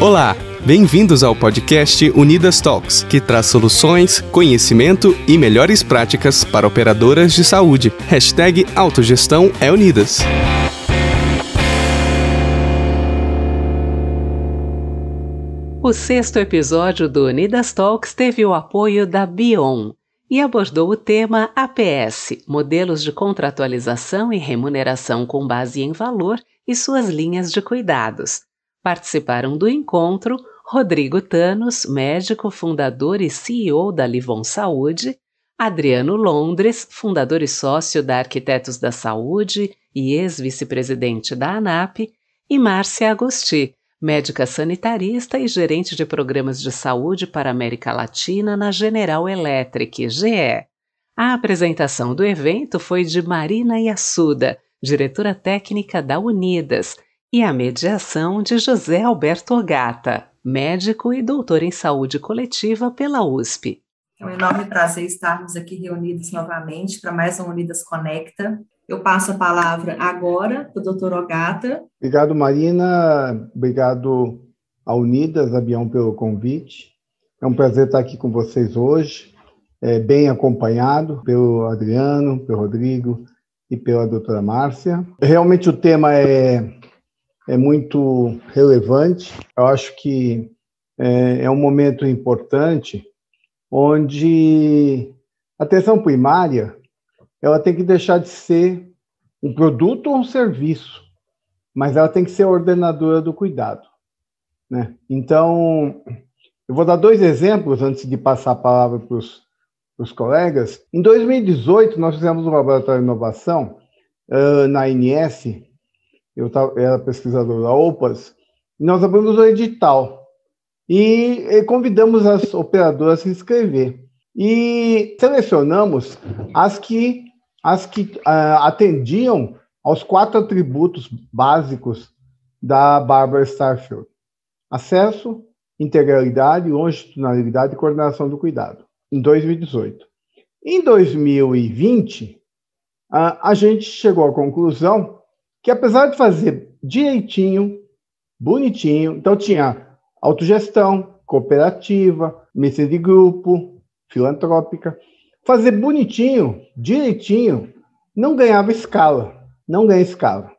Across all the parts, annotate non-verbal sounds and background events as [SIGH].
Olá, bem-vindos ao podcast Unidas Talks, que traz soluções, conhecimento e melhores práticas para operadoras de saúde. Hashtag Autogestão é Unidas. O sexto episódio do Unidas Talks teve o apoio da Bion e abordou o tema APS, modelos de contratualização e remuneração com base em valor e suas linhas de cuidados. Participaram do encontro Rodrigo Tanos, médico, fundador e CEO da Livon Saúde, Adriano Londres, fundador e sócio da Arquitetos da Saúde e ex-vice-presidente da ANAP, e Márcia Agosti, médica sanitarista e gerente de programas de saúde para a América Latina na General Electric, GE. A apresentação do evento foi de Marina Yassuda, diretora técnica da Unidas, e a mediação de José Alberto Ogata, médico e doutor em saúde coletiva pela USP. É um enorme prazer estarmos aqui reunidos novamente para mais um Unidas Conecta. Eu passo a palavra agora para o doutor Ogata. Obrigado, Marina. Obrigado a Unidas, Abião, pelo convite. É um prazer estar aqui com vocês hoje, é, bem acompanhado pelo Adriano, pelo Rodrigo e pela doutora Márcia. Realmente o tema é é muito relevante. Eu acho que é, é um momento importante onde a atenção primária ela tem que deixar de ser um produto ou um serviço, mas ela tem que ser ordenadora do cuidado. Né? Então, eu vou dar dois exemplos antes de passar a palavra para os colegas. Em 2018, nós fizemos um laboratório de inovação uh, na INS, eu era pesquisador da OPAS, nós abrimos o edital e, e convidamos as operadoras a se inscrever. E selecionamos as que, as que uh, atendiam aos quatro atributos básicos da Barbara Starfield: acesso, integralidade, longitudinalidade e coordenação do cuidado, em 2018. Em 2020, a gente chegou à conclusão que apesar de fazer direitinho, bonitinho, então tinha autogestão, cooperativa, mesa de grupo, filantrópica, fazer bonitinho, direitinho, não ganhava escala, não ganha escala.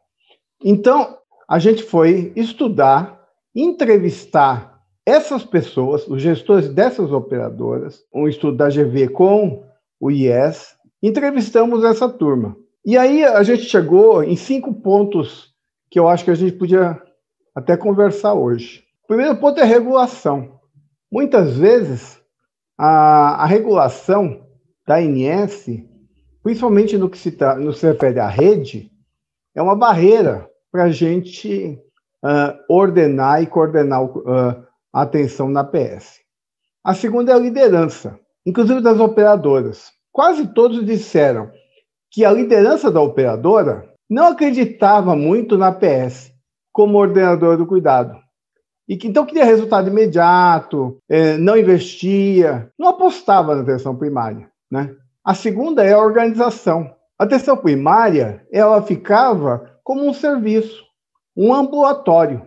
Então, a gente foi estudar, entrevistar essas pessoas, os gestores dessas operadoras, um estudo da GV com o IES, entrevistamos essa turma. E aí a gente chegou em cinco pontos que eu acho que a gente podia até conversar hoje. O primeiro ponto é regulação. Muitas vezes a, a regulação da ANS, principalmente no que se, no se refere à rede, é uma barreira para a gente uh, ordenar e coordenar uh, a atenção na PS. A segunda é a liderança, inclusive das operadoras. Quase todos disseram que a liderança da operadora não acreditava muito na PS como ordenador do cuidado. E que então queria resultado imediato, é, não investia, não apostava na atenção primária. Né? A segunda é a organização. A atenção primária ela ficava como um serviço, um ambulatório.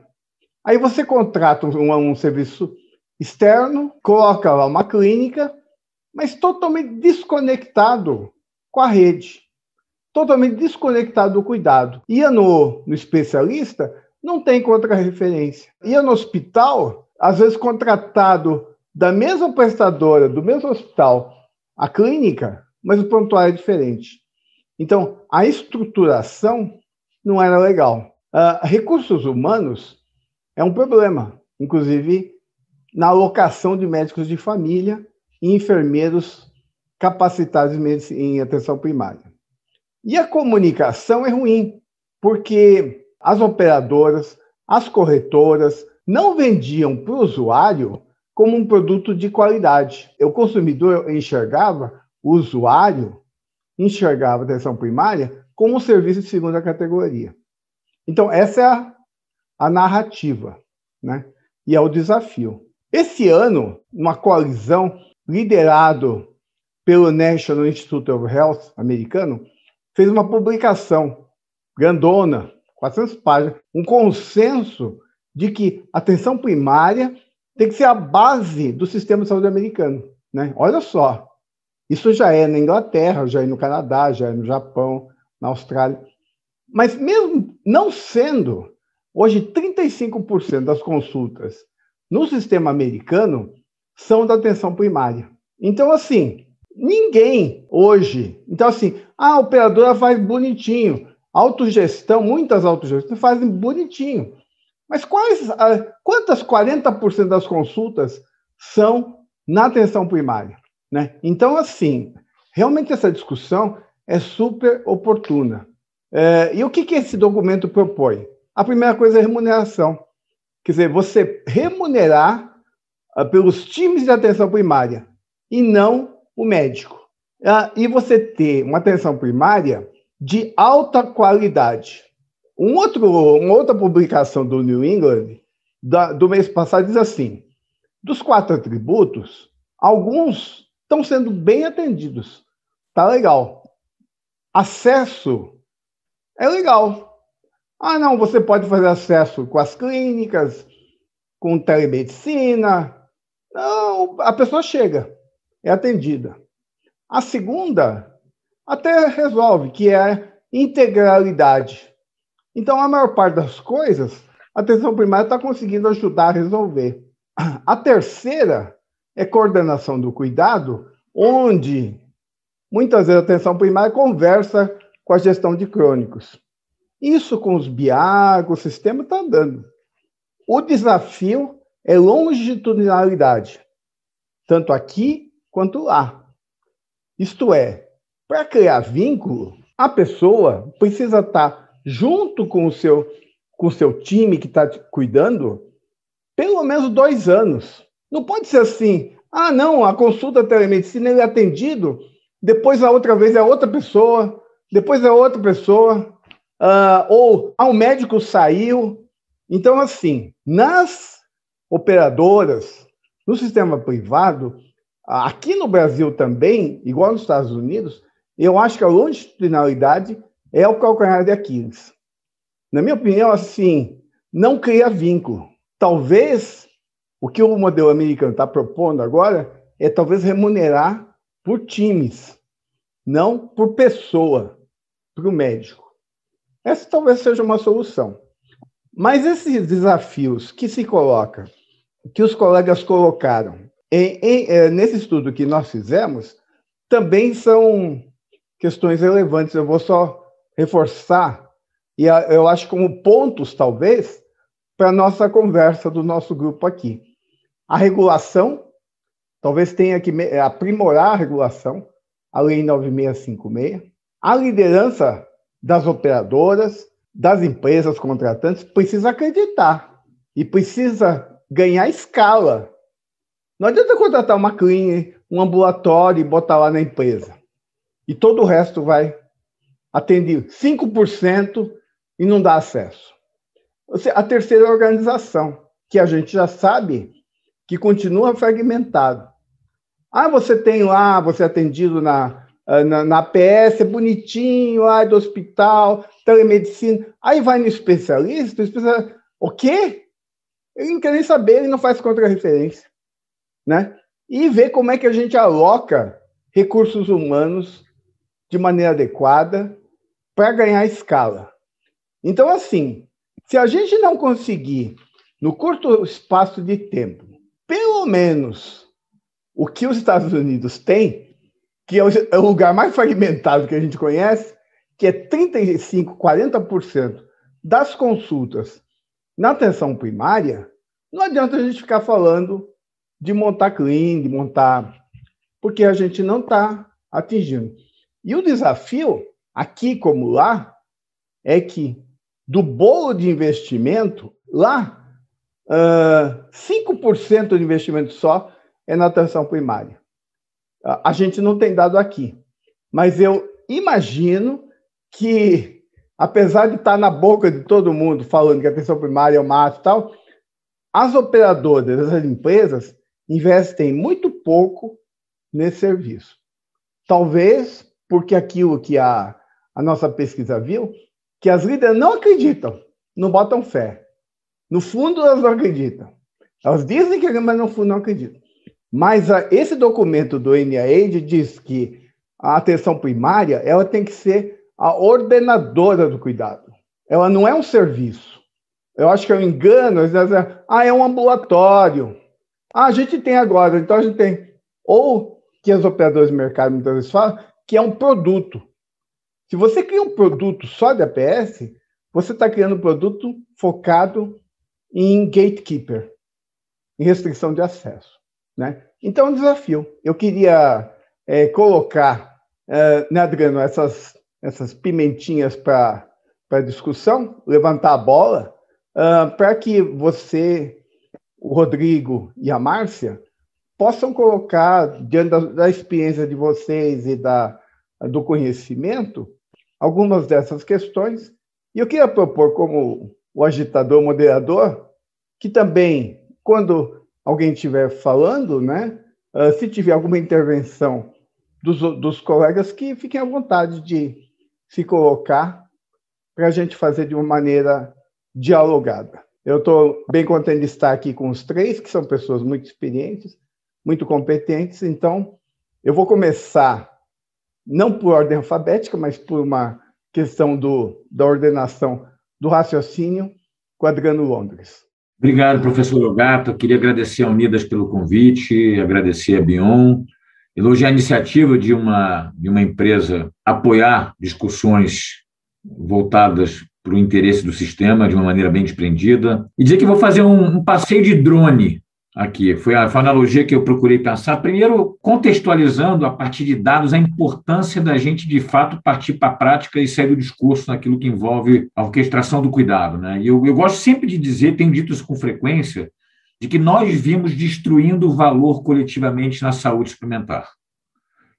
Aí você contrata um, um serviço externo, coloca lá uma clínica, mas totalmente desconectado com a rede totalmente desconectado do cuidado. Ia no, no especialista, não tem contra-referência. Ia no hospital, às vezes contratado da mesma prestadora, do mesmo hospital, a clínica, mas o prontuário é diferente. Então, a estruturação não era legal. Uh, recursos humanos é um problema, inclusive na alocação de médicos de família e enfermeiros capacitados em atenção primária. E a comunicação é ruim, porque as operadoras, as corretoras não vendiam para o usuário como um produto de qualidade. O consumidor enxergava, o usuário enxergava a atenção primária como um serviço de segunda categoria. Então, essa é a, a narrativa, né? E é o desafio. Esse ano, uma coalizão liderado pelo National Institute of Health americano, fez uma publicação grandona, 400 páginas, um consenso de que a atenção primária tem que ser a base do sistema de saúde americano. Né? Olha só, isso já é na Inglaterra, já é no Canadá, já é no Japão, na Austrália. Mas mesmo não sendo, hoje 35% das consultas no sistema americano são da atenção primária. Então, assim, ninguém hoje. Então, assim, a operadora faz bonitinho. Autogestão, muitas autogestões fazem bonitinho. Mas quais, quantas 40% das consultas são na atenção primária? Né? Então, assim, realmente essa discussão é super oportuna. É, e o que, que esse documento propõe? A primeira coisa é remuneração. Quer dizer, você remunerar uh, pelos times de atenção primária e não o médico. Uh, e você ter uma atenção primária de alta qualidade. Um outro, uma outra publicação do New England, da, do mês passado, diz assim: dos quatro atributos, alguns estão sendo bem atendidos. Tá legal. Acesso é legal. Ah, não, você pode fazer acesso com as clínicas, com telemedicina. Não, a pessoa chega, é atendida. A segunda até resolve, que é integralidade. Então, a maior parte das coisas, a atenção primária está conseguindo ajudar a resolver. A terceira é coordenação do cuidado, onde muitas vezes a atenção primária conversa com a gestão de crônicos. Isso com os BIAG, o sistema está andando. O desafio é longitudinalidade, tanto aqui quanto lá. Isto é, para criar vínculo, a pessoa precisa estar junto com o seu, com o seu time que está cuidando, pelo menos dois anos. Não pode ser assim, ah, não, a consulta telemedicina ele é atendido, depois a outra vez é outra pessoa, depois é outra pessoa, uh, ou ah, o médico saiu. Então, assim, nas operadoras, no sistema privado, aqui no Brasil também, igual nos Estados Unidos, eu acho que a longitudinalidade é o calcanhar de Aquiles. Na minha opinião, assim, não cria vínculo. Talvez o que o modelo americano está propondo agora é talvez remunerar por times, não por pessoa, para o médico. Essa talvez seja uma solução. Mas esses desafios que se coloca, que os colegas colocaram em, em, é, nesse estudo que nós fizemos, também são questões relevantes. Eu vou só reforçar, e eu acho como pontos, talvez, para a nossa conversa do nosso grupo aqui. A regulação, talvez tenha que aprimorar a regulação, a Lei 9656. A liderança das operadoras, das empresas contratantes, precisa acreditar e precisa ganhar escala. Não adianta contratar uma clínica, um ambulatório e botar lá na empresa. E todo o resto vai atende 5% e não dá acesso. A terceira organização, que a gente já sabe que continua fragmentado. Ah, você tem lá, você é atendido na, ah, na, na APS, é bonitinho, ah, do hospital, telemedicina. Aí vai no especialista, o especialista, o quê? Ele não quer nem saber, ele não faz contra-referência. Né? E ver como é que a gente aloca recursos humanos de maneira adequada para ganhar escala. Então, assim, se a gente não conseguir, no curto espaço de tempo, pelo menos o que os Estados Unidos têm, que é o é lugar mais fragmentado que a gente conhece, que é 35, 40% das consultas na atenção primária, não adianta a gente ficar falando de montar clean, de montar, porque a gente não está atingindo. E o desafio aqui como lá, é que do bolo de investimento, lá, uh, 5% do investimento só é na atenção primária. A gente não tem dado aqui, mas eu imagino que, apesar de estar na boca de todo mundo falando que a atenção primária é o máximo e tal, as operadoras, as empresas, investem muito pouco nesse serviço. Talvez porque aquilo que a a nossa pesquisa viu que as líderes não acreditam, não botam fé. No fundo, elas não acreditam. Elas dizem que mas no fundo não acreditam. Mas a, esse documento do NIAID diz que a atenção primária ela tem que ser a ordenadora do cuidado. Ela não é um serviço. Eu acho que é um engano. Ah, é um ambulatório. Ah, a gente tem agora, então a gente tem. Ou que as operadoras de mercado muitas vezes falam, que é um produto. Se você cria um produto só de APS, você está criando um produto focado em gatekeeper, em restrição de acesso. Né? Então, é um desafio. Eu queria é, colocar, é, né, Adriano, essas, essas pimentinhas para discussão, levantar a bola, uh, para que você, o Rodrigo e a Márcia possam colocar, diante da, da experiência de vocês e da, do conhecimento, algumas dessas questões. E eu queria propor, como o agitador moderador, que também, quando alguém estiver falando, né, uh, se tiver alguma intervenção dos, dos colegas, que fiquem à vontade de se colocar para a gente fazer de uma maneira dialogada. Eu estou bem contente de estar aqui com os três, que são pessoas muito experientes, muito competentes, então eu vou começar, não por ordem alfabética, mas por uma questão do, da ordenação do raciocínio, com Adriano Londres. Obrigado, professor Logato. Queria agradecer a Unidas pelo convite, agradecer a Bion, elogiar a iniciativa de uma, de uma empresa apoiar discussões voltadas para o interesse do sistema de uma maneira bem desprendida. E dizer que vou fazer um, um passeio de drone aqui. Foi a, foi a, analogia que eu procurei pensar. Primeiro, contextualizando a partir de dados a importância da gente, de fato, partir para a prática e sair do discurso naquilo que envolve a orquestração do cuidado. Né? E eu, eu gosto sempre de dizer, tenho dito isso com frequência, de que nós vimos destruindo o valor coletivamente na saúde suplementar.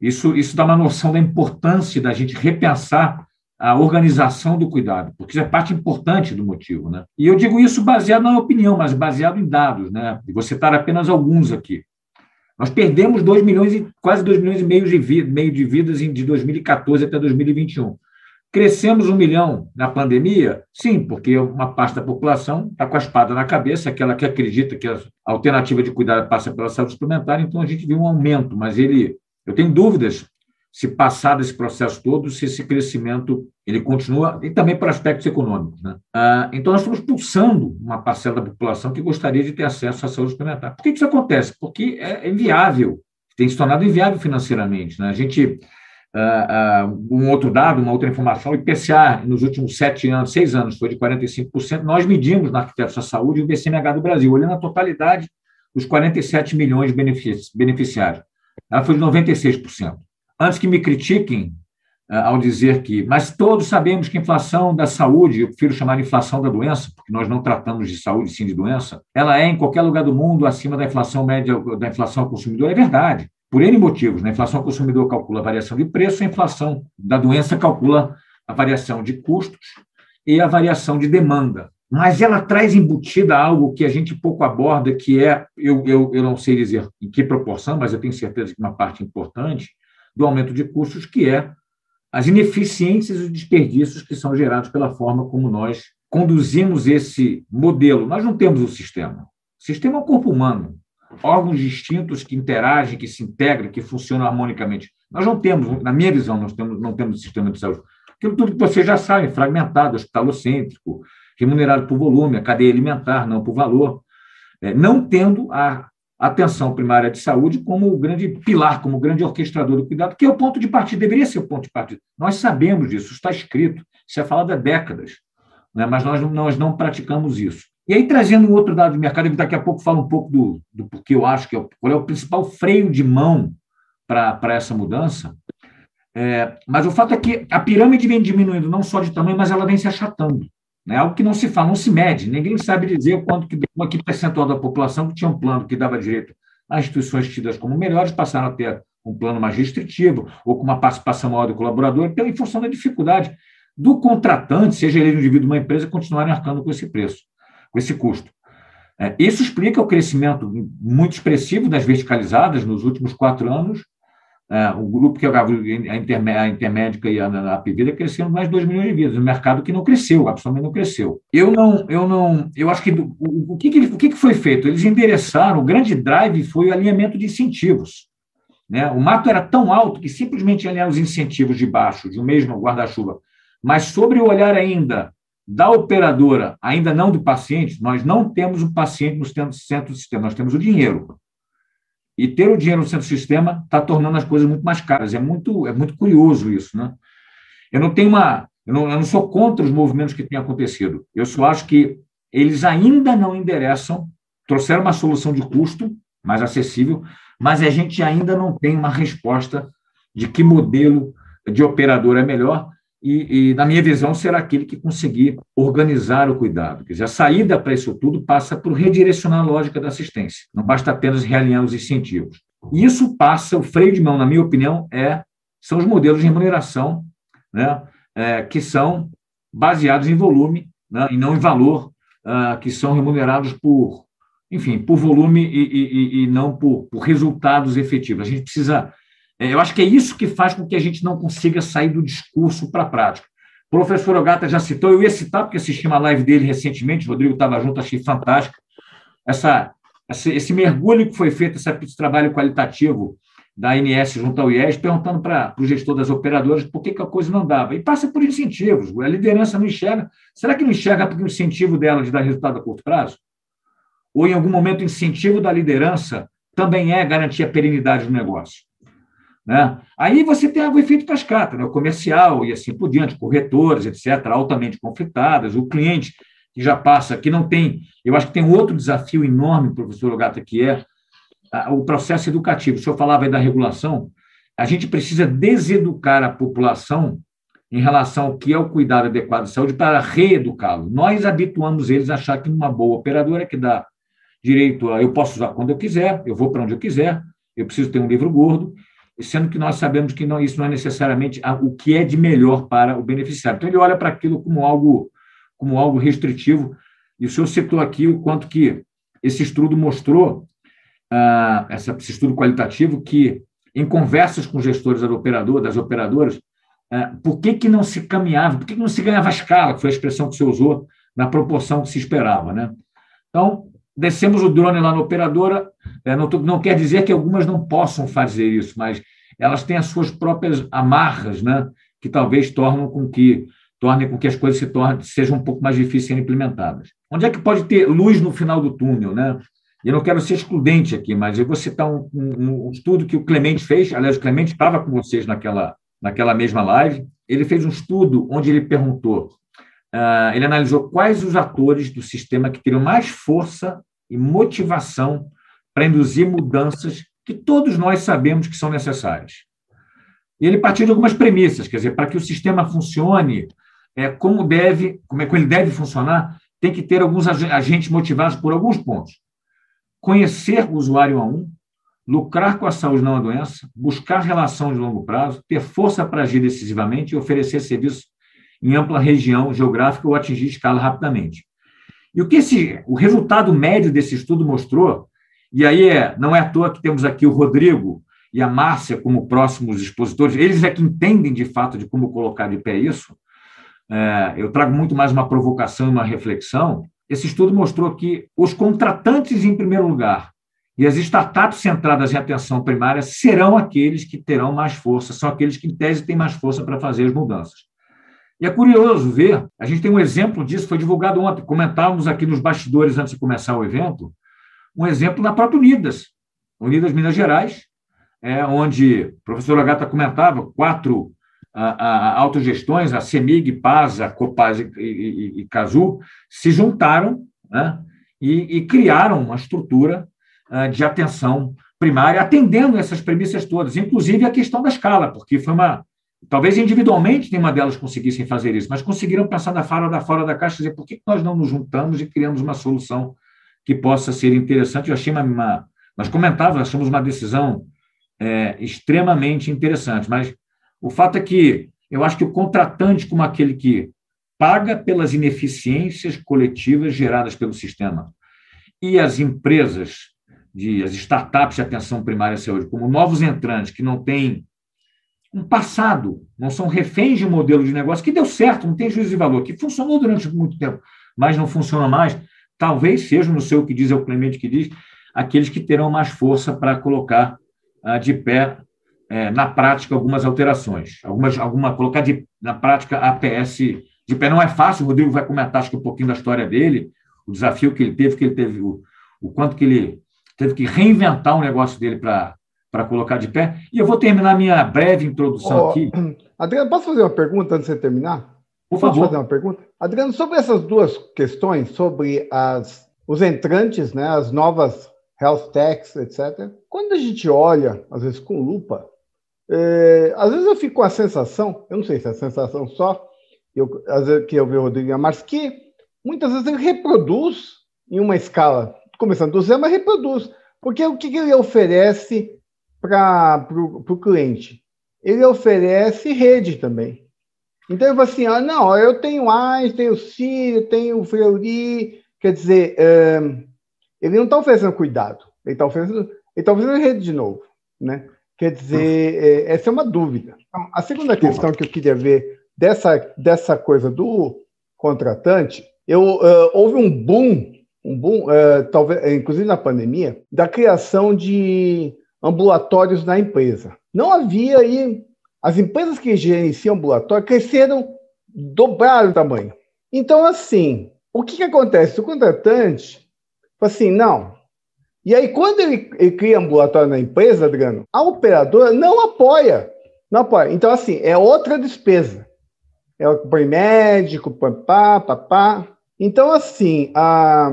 Isso, isso dá uma noção da importância da gente repensar a organização do cuidado, porque isso é parte importante do motivo. Né? E eu digo isso baseado na opinião, mas baseado em dados. Né? Vou citar apenas alguns aqui. Nós perdemos 2 milhões e quase 2 milhões e meio de, vi, meio de vidas de 2014 até 2021. Crescemos um milhão na pandemia? Sim, porque uma parte da população está com a espada na cabeça, aquela que acredita que a alternativa de cuidado passa pela saúde suplementar, então a gente viu um aumento, mas ele, eu tenho dúvidas se passar desse processo todo, se esse crescimento ele continua, e também para aspectos econômicos. Né? Ah, então, nós estamos pulsando uma parcela da população que gostaria de ter acesso à saúde suplementar. Por que isso acontece? Porque é inviável, tem se tornado inviável financeiramente. Né? A gente, ah, ah, um outro dado, uma outra informação, o IPCA, nos últimos sete anos, seis anos, foi de 45%, nós medimos na Arquitetos da Saúde o BCMH do Brasil, olhando a totalidade dos 47 milhões de beneficiários. Ela foi de 96%. Antes que me critiquem uh, ao dizer que, mas todos sabemos que a inflação da saúde, eu prefiro chamar de inflação da doença, porque nós não tratamos de saúde sim de doença, ela é em qualquer lugar do mundo acima da inflação média da inflação ao consumidor, é verdade. Por N motivos, né? a inflação ao consumidor calcula a variação de preço, a inflação da doença calcula a variação de custos e a variação de demanda mas ela traz embutida algo que a gente pouco aborda, que é, eu, eu, eu não sei dizer em que proporção, mas eu tenho certeza que uma parte importante, do aumento de custos, que é as ineficiências e os desperdícios que são gerados pela forma como nós conduzimos esse modelo. Nós não temos o sistema. O sistema é um corpo humano, órgãos distintos que interagem, que se integram, que funcionam harmonicamente. Nós não temos, na minha visão, nós temos, não temos sistema de saúde. Aquilo tudo que vocês já sabem, fragmentado, hospitalocêntrico, remunerado por volume, a cadeia alimentar, não por valor, é, não tendo a atenção primária de saúde como o grande pilar, como o grande orquestrador do cuidado, que é o ponto de partida, deveria ser o ponto de partida. Nós sabemos disso, está escrito, isso é falado há décadas, né? mas nós, nós não praticamos isso. E aí, trazendo um outro dado do mercado, que daqui a pouco falo um pouco do, do porque eu acho que é o, qual é o principal freio de mão para essa mudança, é, mas o fato é que a pirâmide vem diminuindo não só de tamanho, mas ela vem se achatando. É algo que não se fala, não se mede. Ninguém sabe dizer quanto que, que percentual da população que tinha um plano que dava direito a instituições tidas como melhores passaram a ter um plano mais restritivo ou com uma participação maior do colaborador, pela em função da dificuldade do contratante, seja ele um indivíduo ou uma empresa, continuarem arcando com esse preço, com esse custo. É, isso explica o crescimento muito expressivo das verticalizadas nos últimos quatro anos, é, o grupo que jogava a, intermé a intermédica e a, a Pivida crescendo mais de 2 milhões de vidas, no mercado que não cresceu, absolutamente não cresceu. Eu não, eu não, eu acho que o, o, que, que, o que, que foi feito? Eles endereçaram, o grande drive foi o alinhamento de incentivos. Né? O mato era tão alto que simplesmente alinhar os incentivos de baixo, de um mesmo guarda-chuva, mas sobre o olhar ainda da operadora, ainda não do paciente, nós não temos o paciente no centro do sistema, nós temos o dinheiro. E ter o dinheiro no centro do sistema está tornando as coisas muito mais caras. É muito, é muito curioso isso. Né? Eu não tenho uma. Eu não, eu não sou contra os movimentos que têm acontecido. Eu só acho que eles ainda não endereçam, trouxeram uma solução de custo mais acessível, mas a gente ainda não tem uma resposta de que modelo de operador é melhor, e, e, na minha visão, será aquele que conseguir organizar o cuidado. Quer dizer, a saída para isso tudo passa por redirecionar a lógica da assistência, não basta apenas realinhar os incentivos. Isso passa, o freio de mão, na minha opinião, é, são os modelos de remuneração né, é, que são baseados em volume né, e não em valor, uh, que são remunerados por, enfim, por volume e, e, e não por, por resultados efetivos. A gente precisa eu acho que é isso que faz com que a gente não consiga sair do discurso para a prática. O professor Ogata já citou, eu ia citar porque assisti uma live dele recentemente, o Rodrigo estava junto, achei fantástico. Essa, esse mergulho que foi feito, esse trabalho qualitativo da ANS junto ao IES, perguntando para o gestor das operadoras por que, que a coisa não dava. E passa por incentivos. A liderança não enxerga. Será que não enxerga porque o incentivo dela de dar resultado a curto prazo? Ou, em algum momento, o incentivo da liderança também é garantir a perenidade do negócio? Né? Aí você tem o efeito cascata, né? o comercial e assim por diante, corretores, etc., altamente conflitadas, o cliente que já passa, que não tem. Eu acho que tem outro desafio enorme, professor Ogata, que é o processo educativo. O senhor falava aí da regulação, a gente precisa deseducar a população em relação ao que é o cuidado adequado de saúde para reeducá-lo. Nós habituamos eles a achar que uma boa operadora é que dá direito a eu posso usar quando eu quiser, eu vou para onde eu quiser, eu preciso ter um livro gordo, sendo que nós sabemos que não, isso não é necessariamente o que é de melhor para o beneficiário. Então, ele olha para aquilo como algo, como algo restritivo, e o senhor citou aqui o quanto que esse estudo mostrou, ah, essa, esse estudo qualitativo, que em conversas com gestores das operadoras, das operadoras, ah, por que, que não se caminhava, por que, que não se ganhava escala, que foi a expressão que você usou, na proporção que se esperava. Né? Então, descemos o drone lá na operadora, é, não, não, quer dizer que algumas não possam fazer isso, mas elas têm as suas próprias amarras, né, que talvez tornam com que tornem com que as coisas se tornem, sejam um pouco mais difíceis de serem implementadas. Onde é que pode ter luz no final do túnel, né? Eu não quero ser excludente aqui, mas eu vou citar um, um, um estudo que o Clemente fez. Aliás, o Clemente estava com vocês naquela, naquela mesma live. Ele fez um estudo onde ele perguntou ele analisou quais os atores do sistema que teriam mais força e motivação para induzir mudanças que todos nós sabemos que são necessárias. E ele partiu de algumas premissas, quer dizer, para que o sistema funcione é, como deve, como é que ele deve funcionar, tem que ter alguns agentes motivados por alguns pontos. Conhecer o usuário a um, lucrar com a saúde não a doença, buscar relação de longo prazo, ter força para agir decisivamente e oferecer serviços em ampla região geográfica ou atingir escala rapidamente. E o que esse, o resultado médio desse estudo mostrou, e aí é, não é à toa que temos aqui o Rodrigo e a Márcia como próximos expositores, eles é que entendem de fato de como colocar de pé isso. É, eu trago muito mais uma provocação e uma reflexão. Esse estudo mostrou que os contratantes, em primeiro lugar, e as startups centradas em atenção primária serão aqueles que terão mais força, são aqueles que, em tese, têm mais força para fazer as mudanças. E é curioso ver, a gente tem um exemplo disso, foi divulgado ontem, comentávamos aqui nos bastidores antes de começar o evento, um exemplo na própria Unidas, Unidas Minas Gerais, é, onde o professor Agata comentava, quatro a, a, autogestões, a CEMIG, PASA, Copaz e, e, e Casu, se juntaram né, e, e, criaram uma estrutura uh, de atenção primária, atendendo essas premissas todas, inclusive a questão da escala, porque foi uma, Talvez individualmente nenhuma delas conseguissem fazer isso, mas conseguiram pensar da fora da fora da caixa e dizer por que nós não nos juntamos e criamos uma solução que possa ser interessante. Eu achei uma, uma nós comentávamos, achamos uma decisão é, extremamente interessante, mas o fato é que eu acho que o contratante, como aquele que paga pelas ineficiências coletivas geradas pelo sistema, e as empresas de as startups de atenção primária à saúde, como novos entrantes que não têm um passado, não são reféns de um modelo de negócio que deu certo, não tem juízo de valor, que funcionou durante muito tempo, mas não funciona mais, talvez seja, no seu que diz, é o Clemente que diz, aqueles que terão mais força para colocar ah, de pé é, na prática algumas alterações, algumas, alguma colocar de, na prática a APS de pé. Não é fácil, o Rodrigo vai comentar acho que um pouquinho da história dele, o desafio que ele teve, que ele teve, o, o quanto que ele teve que reinventar o negócio dele para para colocar de pé. E eu vou terminar minha breve introdução oh, aqui. [CLEARS THROAT] Adriano, posso fazer uma pergunta antes de você terminar? Por favor. Posso fazer uma pergunta? Adriano, sobre essas duas questões, sobre as, os entrantes, né, as novas health techs, etc. Quando a gente olha, às vezes com lupa, é, às vezes eu fico com a sensação, eu não sei se é a sensação só, eu, às vezes que eu vejo o Rodrigo mas que muitas vezes ele reproduz em uma escala, começando do zero, mas reproduz. Porque o que ele oferece para o cliente? Ele oferece rede também. Então, ele fala assim, ah, não, eu tenho AIS, tenho CIR, tenho Fleury, quer dizer, é, ele não está oferecendo cuidado, ele está oferecendo, ele tá oferecendo rede de novo, né? Quer dizer, é, essa é uma dúvida. Então, a segunda questão que eu queria ver dessa, dessa coisa do contratante, eu, uh, houve um boom, um boom, uh, talvez, inclusive na pandemia, da criação de ambulatórios na empresa. Não havia aí. As empresas que gerenciam ambulatório cresceram, dobraram o tamanho. Então, assim, o que, que acontece? O contratante fala assim: não. E aí, quando ele, ele cria ambulatório na empresa, Adriano, a operadora não apoia. Não apoia. Então, assim, é outra despesa. É o médico, põe pá, pá, pá. Então, assim, a,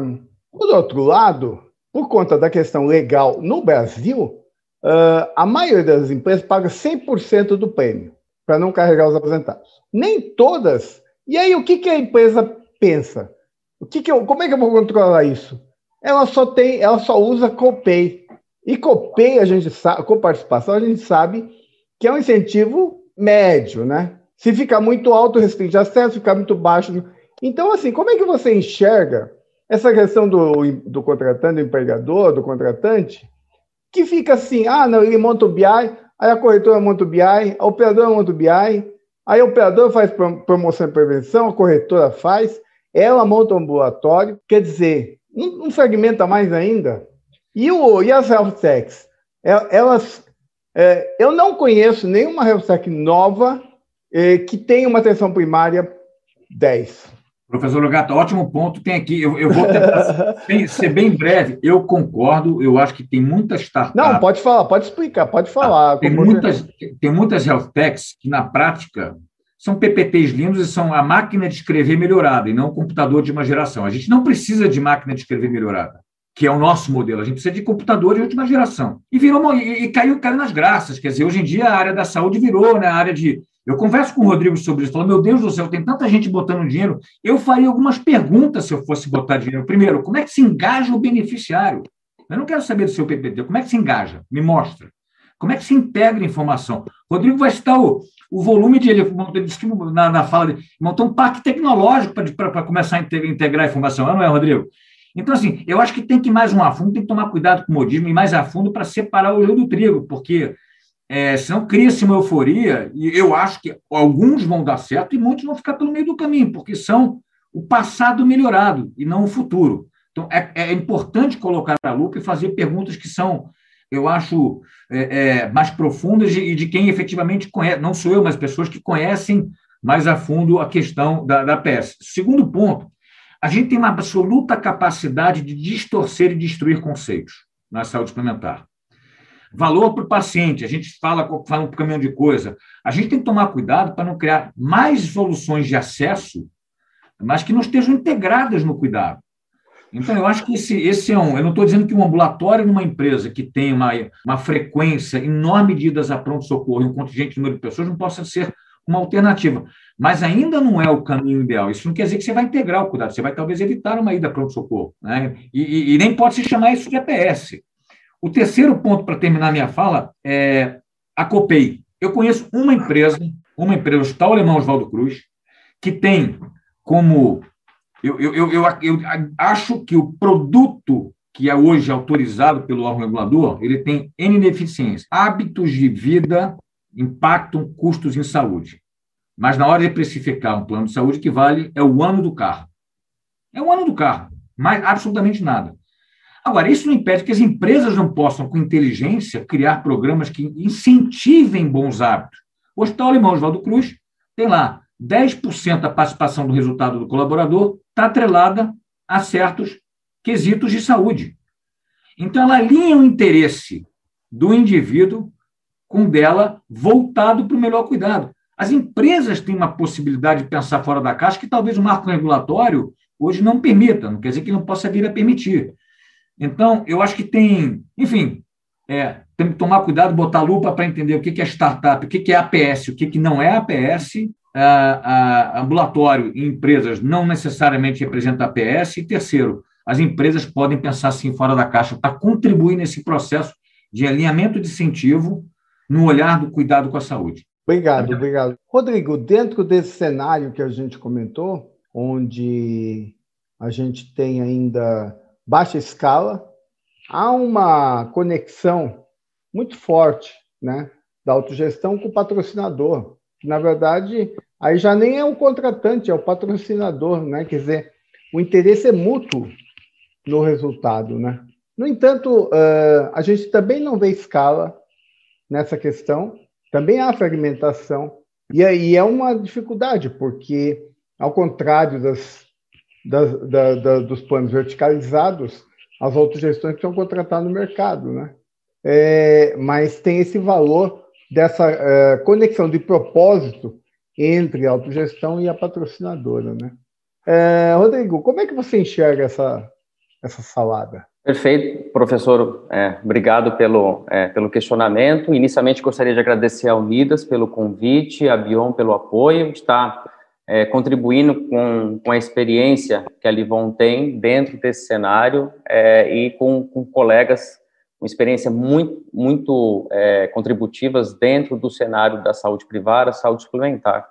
por outro lado, por conta da questão legal no Brasil, uh, a maioria das empresas paga 100% do prêmio para não carregar os aposentados. Nem todas. E aí, o que, que a empresa pensa? O que, que eu, como é que eu vou controlar isso? Ela só tem, ela só usa copay. E copay, a gente sabe, com participação, a gente sabe que é um incentivo médio, né? Se ficar muito alto, restringe acesso, ficar muito baixo. Então, assim, como é que você enxerga essa questão do, do contratante, do empregador, do contratante, que fica assim, ah, não, ele monta o BI, aí a corretora monta o BI, a operadora monta o BI, aí o operador faz promoção e prevenção, a corretora faz, ela monta o ambulatório, quer dizer, não, fragmenta mais ainda. E, o, e as health techs? É, elas, é, eu não conheço nenhuma health tech nova é, que tenha uma atenção primária 10. Professor Logato, ótimo ponto. Tem aqui, eu, eu vou tentar ser [LAUGHS] bem breve. Eu concordo, eu acho que tem muitas startups. Não, pode falar, pode explicar, pode falar. Tem muitas, tem muitas health techs que, na prática, são PPTs lindos e são a máquina de escrever melhorada e não o computador de uma geração. A gente não precisa de máquina de escrever melhorada, que é o nosso modelo. A gente precisa de computador de última geração. E virou e, e caiu, caiu nas graças. Quer dizer, hoje em dia a área da saúde virou né, a área de eu converso com o Rodrigo sobre isso, falando, meu Deus do céu, tem tanta gente botando dinheiro. Eu faria algumas perguntas se eu fosse botar dinheiro. Primeiro, como é que se engaja o beneficiário? Eu não quero saber do seu PPT. Como é que se engaja? Me mostra. Como é que se integra informação? O Rodrigo vai citar o, o volume de. Ele, ele na, na fala dele, montou um parque tecnológico para começar a integrar a informação, não é, Rodrigo? Então, assim, eu acho que tem que ir mais um a fundo, tem que tomar cuidado com o modismo e mais a fundo para separar o joio do trigo, porque é, senão cria-se uma euforia, e eu acho que alguns vão dar certo e muitos vão ficar pelo meio do caminho, porque são o passado melhorado e não o futuro. Então, é, é importante colocar a lupa e fazer perguntas que são, eu acho, é, é, mais profundas e de, de, quem efetivamente conhece, não sou eu, mas pessoas que conhecem mais a fundo a questão da, da PS. Segundo ponto, a gente tem uma absoluta capacidade de distorcer e destruir conceitos na saúde suplementar. Valor para o paciente, a gente fala, fala um caminhão de coisa. A gente tem que tomar cuidado para não criar mais soluções de acesso, mas que não estejam integradas no cuidado. Então, eu acho que esse, esse é um. Eu não estou dizendo que um ambulatório numa empresa que tem uma, uma frequência enorme de idas a pronto-socorro e um contingente número de pessoas não possa ser uma alternativa. Mas ainda não é o caminho ideal. Isso não quer dizer que você vai integrar o cuidado, você vai talvez evitar uma ida pronto-socorro. Né? E, e, e, nem pode se chamar isso de EPS. O terceiro ponto para terminar minha fala é a Copei. Eu conheço uma empresa, uma empresa, o Hospital Alemão Oswaldo Cruz, que tem como. Eu, eu, eu, eu, eu acho que o produto que é hoje autorizado pelo órgão regulador, ele tem N deficiências. Hábitos de vida impactam custos em saúde. Mas na hora de precificar um plano de saúde, que vale é o ano do carro. É o ano do carro, mais absolutamente nada. Agora, isso não impede que as empresas não possam, com inteligência, criar programas que incentivem bons hábitos. O Hospital Alemão Oswaldo Cruz tem lá 10% da participação do resultado do colaborador está atrelada a certos quesitos de saúde. Então, ela alinha o interesse do indivíduo com dela voltado para o melhor cuidado. As empresas têm uma possibilidade de pensar fora da caixa que talvez o marco regulatório hoje não permita, não quer dizer que não possa vir a permitir. Então, eu acho que tem, enfim, é, tem que tomar cuidado, botar lupa para entender o que é startup, o que é APS, o que não é APS. A, a, ambulatório em empresas não necessariamente representa APS. E terceiro, as empresas podem pensar assim fora da caixa para contribuir nesse processo de alinhamento de incentivo no olhar do cuidado com a saúde. Obrigado, obrigado. Rodrigo, dentro desse cenário que a gente comentou, onde a gente tem ainda baixa escala, há uma conexão muito forte né, da autogestão com o patrocinador. Na verdade, aí já nem é o contratante, é o patrocinador, né? Quer dizer, o interesse é mútuo no resultado, né? No entanto, uh, a gente também não vê escala nessa questão, também há fragmentação, e aí é uma dificuldade, porque, ao contrário das, das, da, da, dos planos verticalizados, as autogestões precisam contratar no mercado, né? É, mas tem esse valor dessa é, conexão de propósito entre a autogestão e a patrocinadora, né? É, Rodrigo, como é que você enxerga essa, essa salada? Perfeito, professor. É, obrigado pelo, é, pelo questionamento. Inicialmente, gostaria de agradecer a Unidas pelo convite, a Bion pelo apoio, de estar é, contribuindo com, com a experiência que a Livon tem dentro desse cenário é, e com, com colegas com experiência muito, muito é, contributivas dentro do cenário da saúde privada, saúde suplementar.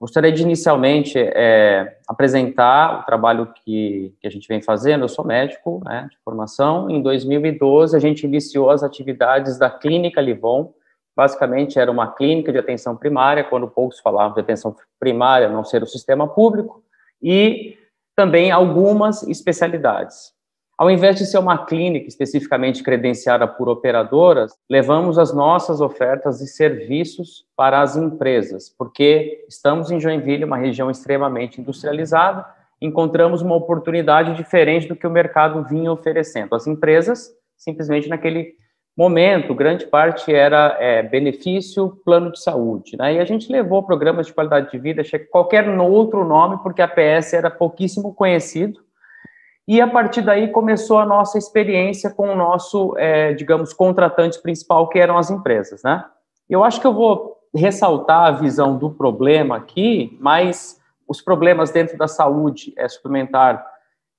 Gostaria de inicialmente é, apresentar o trabalho que, que a gente vem fazendo. Eu sou médico né, de formação. Em 2012, a gente iniciou as atividades da Clínica Livon. Basicamente, era uma clínica de atenção primária, quando poucos falavam de atenção primária, não ser o sistema público, e também algumas especialidades. Ao invés de ser uma clínica especificamente credenciada por operadoras, levamos as nossas ofertas de serviços para as empresas, porque estamos em Joinville, uma região extremamente industrializada, encontramos uma oportunidade diferente do que o mercado vinha oferecendo. As empresas, simplesmente naquele momento, grande parte era é, benefício, plano de saúde. Né? E a gente levou programas de qualidade de vida, qualquer outro nome, porque a PS era pouquíssimo conhecido, e a partir daí começou a nossa experiência com o nosso, é, digamos, contratante principal, que eram as empresas, né? Eu acho que eu vou ressaltar a visão do problema aqui, mas os problemas dentro da saúde é, suplementar,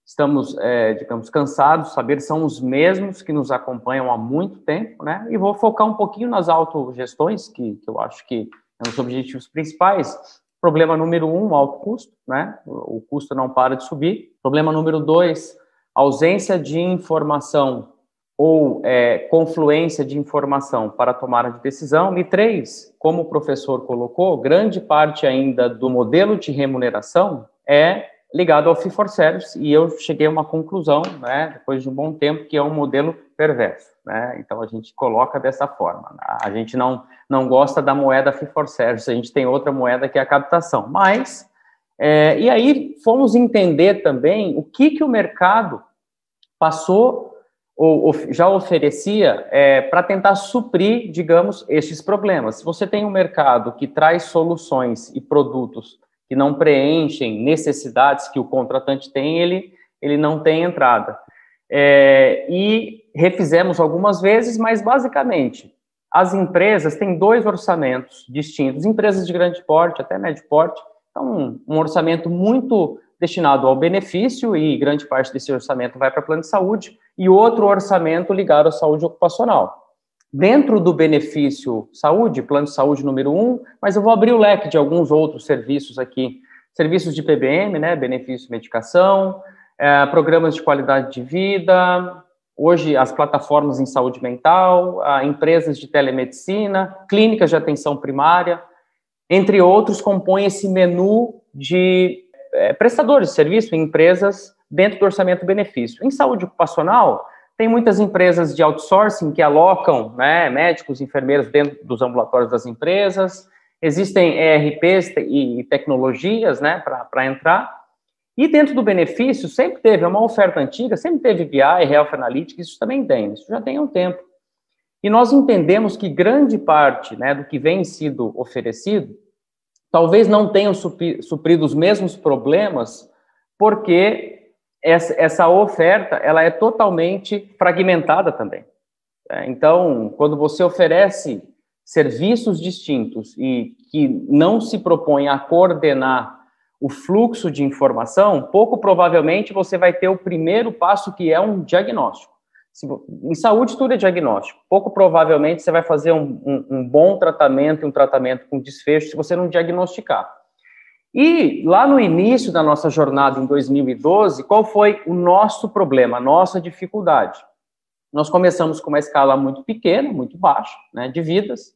estamos, é, digamos, cansados saber, são os mesmos que nos acompanham há muito tempo, né? E vou focar um pouquinho nas autogestões, que, que eu acho que são os objetivos principais, Problema número um, alto custo, né? O custo não para de subir. Problema número dois, ausência de informação ou é, confluência de informação para tomada de decisão. E três, como o professor colocou, grande parte ainda do modelo de remuneração é ligado ao fee for service e eu cheguei a uma conclusão, né, depois de um bom tempo, que é um modelo perverso, né? Então a gente coloca dessa forma. Né? A gente não não gosta da moeda fee for service, a gente tem outra moeda que é a captação. Mas é, e aí fomos entender também o que que o mercado passou ou, ou já oferecia é, para tentar suprir, digamos, esses problemas. Se você tem um mercado que traz soluções e produtos que não preenchem necessidades que o contratante tem, ele, ele não tem entrada. É, e refizemos algumas vezes, mas basicamente as empresas têm dois orçamentos distintos, empresas de grande porte, até médio porte, então um orçamento muito destinado ao benefício e grande parte desse orçamento vai para plano de saúde e outro orçamento ligado à saúde ocupacional dentro do benefício saúde, plano de saúde número um, mas eu vou abrir o leque de alguns outros serviços aqui. Serviços de PBM, né, benefício medicação, é, programas de qualidade de vida, hoje as plataformas em saúde mental, empresas de telemedicina, clínicas de atenção primária, entre outros, compõem esse menu de é, prestadores de serviço em empresas dentro do orçamento benefício. Em saúde ocupacional, tem muitas empresas de outsourcing que alocam né, médicos, enfermeiros dentro dos ambulatórios das empresas. Existem ERPs e tecnologias né, para entrar. E dentro do benefício, sempre teve, é uma oferta antiga, sempre teve BI, Health Analytics, isso também tem, isso já tem um tempo. E nós entendemos que grande parte né, do que vem sido oferecido talvez não tenham suprido os mesmos problemas, porque essa, essa oferta ela é totalmente fragmentada também. É, então, quando você oferece serviços distintos e que não se propõe a coordenar o fluxo de informação, pouco provavelmente você vai ter o primeiro passo, que é um diagnóstico. Em saúde, tudo é diagnóstico. Pouco provavelmente você vai fazer um, um, um bom tratamento, um tratamento com desfecho, se você não diagnosticar. E lá no início da nossa jornada, em 2012, qual foi o nosso problema, a nossa dificuldade? Nós começamos com uma escala muito pequena, muito baixa, né, de vidas,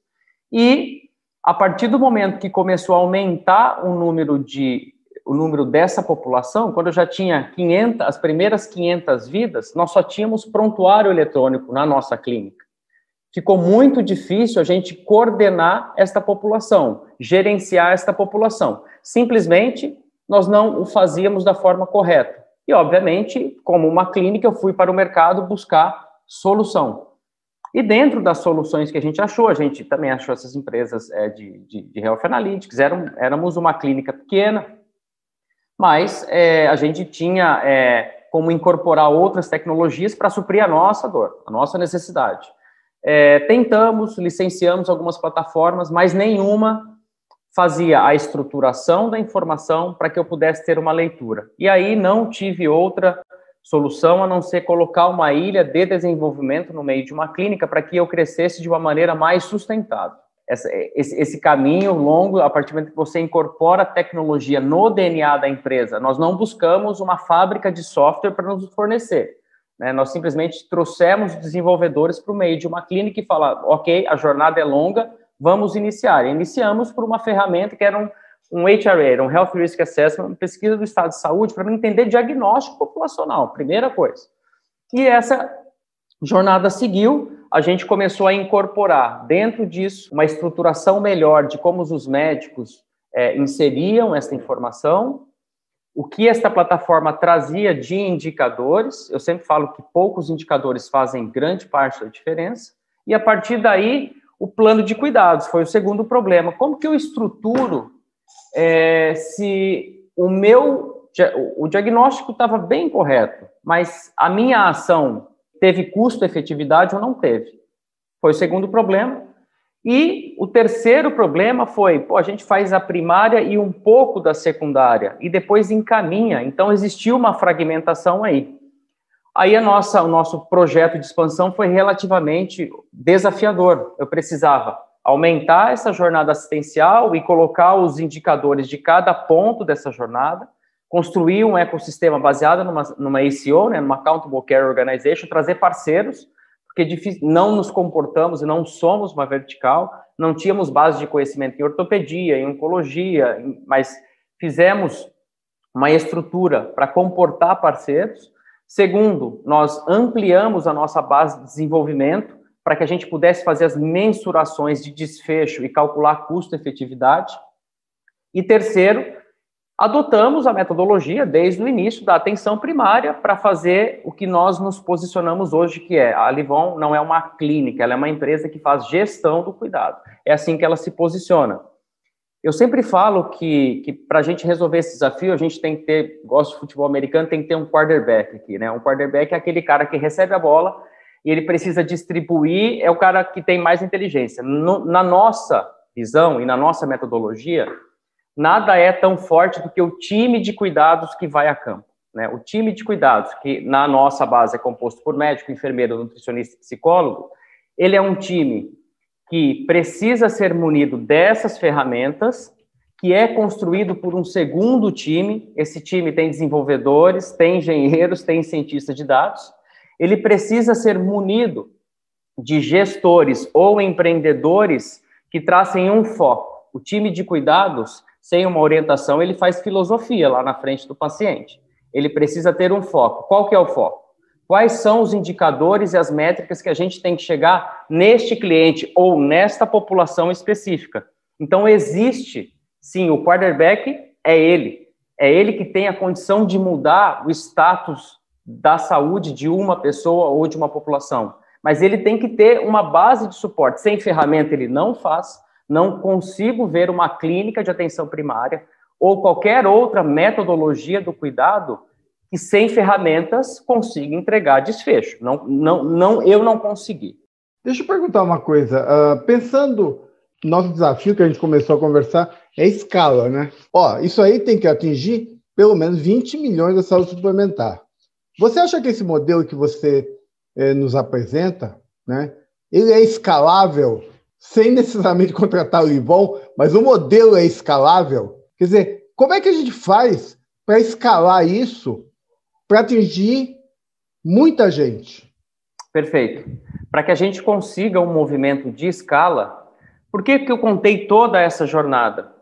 e a partir do momento que começou a aumentar o número de o número dessa população, quando eu já tinha 500, as primeiras 500 vidas, nós só tínhamos prontuário eletrônico na nossa clínica. Ficou muito difícil a gente coordenar esta população, gerenciar esta população. Simplesmente, nós não o fazíamos da forma correta. E, obviamente, como uma clínica, eu fui para o mercado buscar solução. E dentro das soluções que a gente achou, a gente também achou essas empresas é, de, de, de Health Analytics, eram, éramos uma clínica pequena, mas é, a gente tinha é, como incorporar outras tecnologias para suprir a nossa dor, a nossa necessidade. É, tentamos, licenciamos algumas plataformas, mas nenhuma fazia a estruturação da informação para que eu pudesse ter uma leitura. E aí não tive outra solução a não ser colocar uma ilha de desenvolvimento no meio de uma clínica para que eu crescesse de uma maneira mais sustentável esse, esse, caminho longo, a partir do momento que você incorpora tecnologia no DNA da empresa, nós não buscamos uma fábrica de software para nos fornecer. Né? Nós simplesmente trouxemos desenvolvedores para o meio de uma clínica e falar, ok, a jornada é longa, vamos iniciar. Iniciamos por uma ferramenta que era um, um HRA, um Health Risk Assessment, pesquisa do estado de saúde, para entender diagnóstico populacional, primeira coisa. E essa jornada seguiu, a gente começou a incorporar dentro disso uma estruturação melhor de como os médicos é, inseriam essa informação, o que esta plataforma trazia de indicadores. Eu sempre falo que poucos indicadores fazem grande parte da diferença. E a partir daí, o plano de cuidados foi o segundo problema. Como que eu estruturo é, se o meu o diagnóstico estava bem correto, mas a minha ação teve custo-efetividade ou não teve. Foi o segundo problema. E o terceiro problema foi, pô, a gente faz a primária e um pouco da secundária e depois encaminha. Então existiu uma fragmentação aí. Aí a nossa, o nosso projeto de expansão foi relativamente desafiador. Eu precisava aumentar essa jornada assistencial e colocar os indicadores de cada ponto dessa jornada construir um ecossistema baseado numa, numa ACO, né, numa Accountable Care Organization, trazer parceiros, porque difícil, não nos comportamos e não somos uma vertical, não tínhamos base de conhecimento em ortopedia, em oncologia, mas fizemos uma estrutura para comportar parceiros. Segundo, nós ampliamos a nossa base de desenvolvimento para que a gente pudesse fazer as mensurações de desfecho e calcular custo-efetividade. E terceiro, adotamos a metodologia desde o início da atenção primária para fazer o que nós nos posicionamos hoje, que é a Livon não é uma clínica, ela é uma empresa que faz gestão do cuidado. É assim que ela se posiciona. Eu sempre falo que, que para a gente resolver esse desafio, a gente tem que ter, gosto de futebol americano, tem que ter um quarterback aqui, né? Um quarterback é aquele cara que recebe a bola e ele precisa distribuir, é o cara que tem mais inteligência. No, na nossa visão e na nossa metodologia, nada é tão forte do que o time de cuidados que vai a campo. Né? O time de cuidados, que na nossa base é composto por médico, enfermeiro, nutricionista e psicólogo, ele é um time que precisa ser munido dessas ferramentas, que é construído por um segundo time. Esse time tem desenvolvedores, tem engenheiros, tem cientistas de dados. ele precisa ser munido de gestores ou empreendedores que tracem um foco. O time de cuidados, sem uma orientação, ele faz filosofia lá na frente do paciente. Ele precisa ter um foco. Qual que é o foco? Quais são os indicadores e as métricas que a gente tem que chegar neste cliente ou nesta população específica? Então, existe, sim, o quarterback é ele. É ele que tem a condição de mudar o status da saúde de uma pessoa ou de uma população. Mas ele tem que ter uma base de suporte. Sem ferramenta, ele não faz. Não consigo ver uma clínica de atenção primária ou qualquer outra metodologia do cuidado que sem ferramentas consiga entregar desfecho. Não, não, não, eu não consegui. Deixa eu perguntar uma coisa. Uh, pensando nosso desafio que a gente começou a conversar é escala, né? Ó, isso aí tem que atingir pelo menos 20 milhões da saúde suplementar. Você acha que esse modelo que você eh, nos apresenta, né, ele é escalável sem necessariamente [LAUGHS] contratar o Livon, mas o modelo é escalável? Quer dizer, como é que a gente faz para escalar isso para atingir muita gente? Perfeito. Para que a gente consiga um movimento de escala, por que, que eu contei toda essa jornada?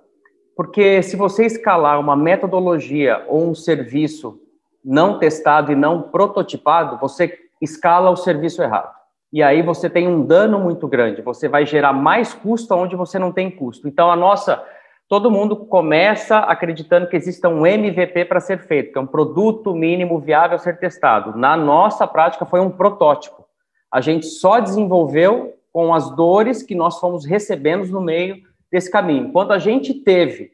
Porque se você escalar uma metodologia ou um serviço não testado e não prototipado, você escala o serviço errado. E aí você tem um dano muito grande, você vai gerar mais custo onde você não tem custo. Então a nossa todo mundo começa acreditando que exista um MVP para ser feito, que é um produto mínimo viável a ser testado. Na nossa prática foi um protótipo. A gente só desenvolveu com as dores que nós fomos recebendo no meio desse caminho. Quando a gente teve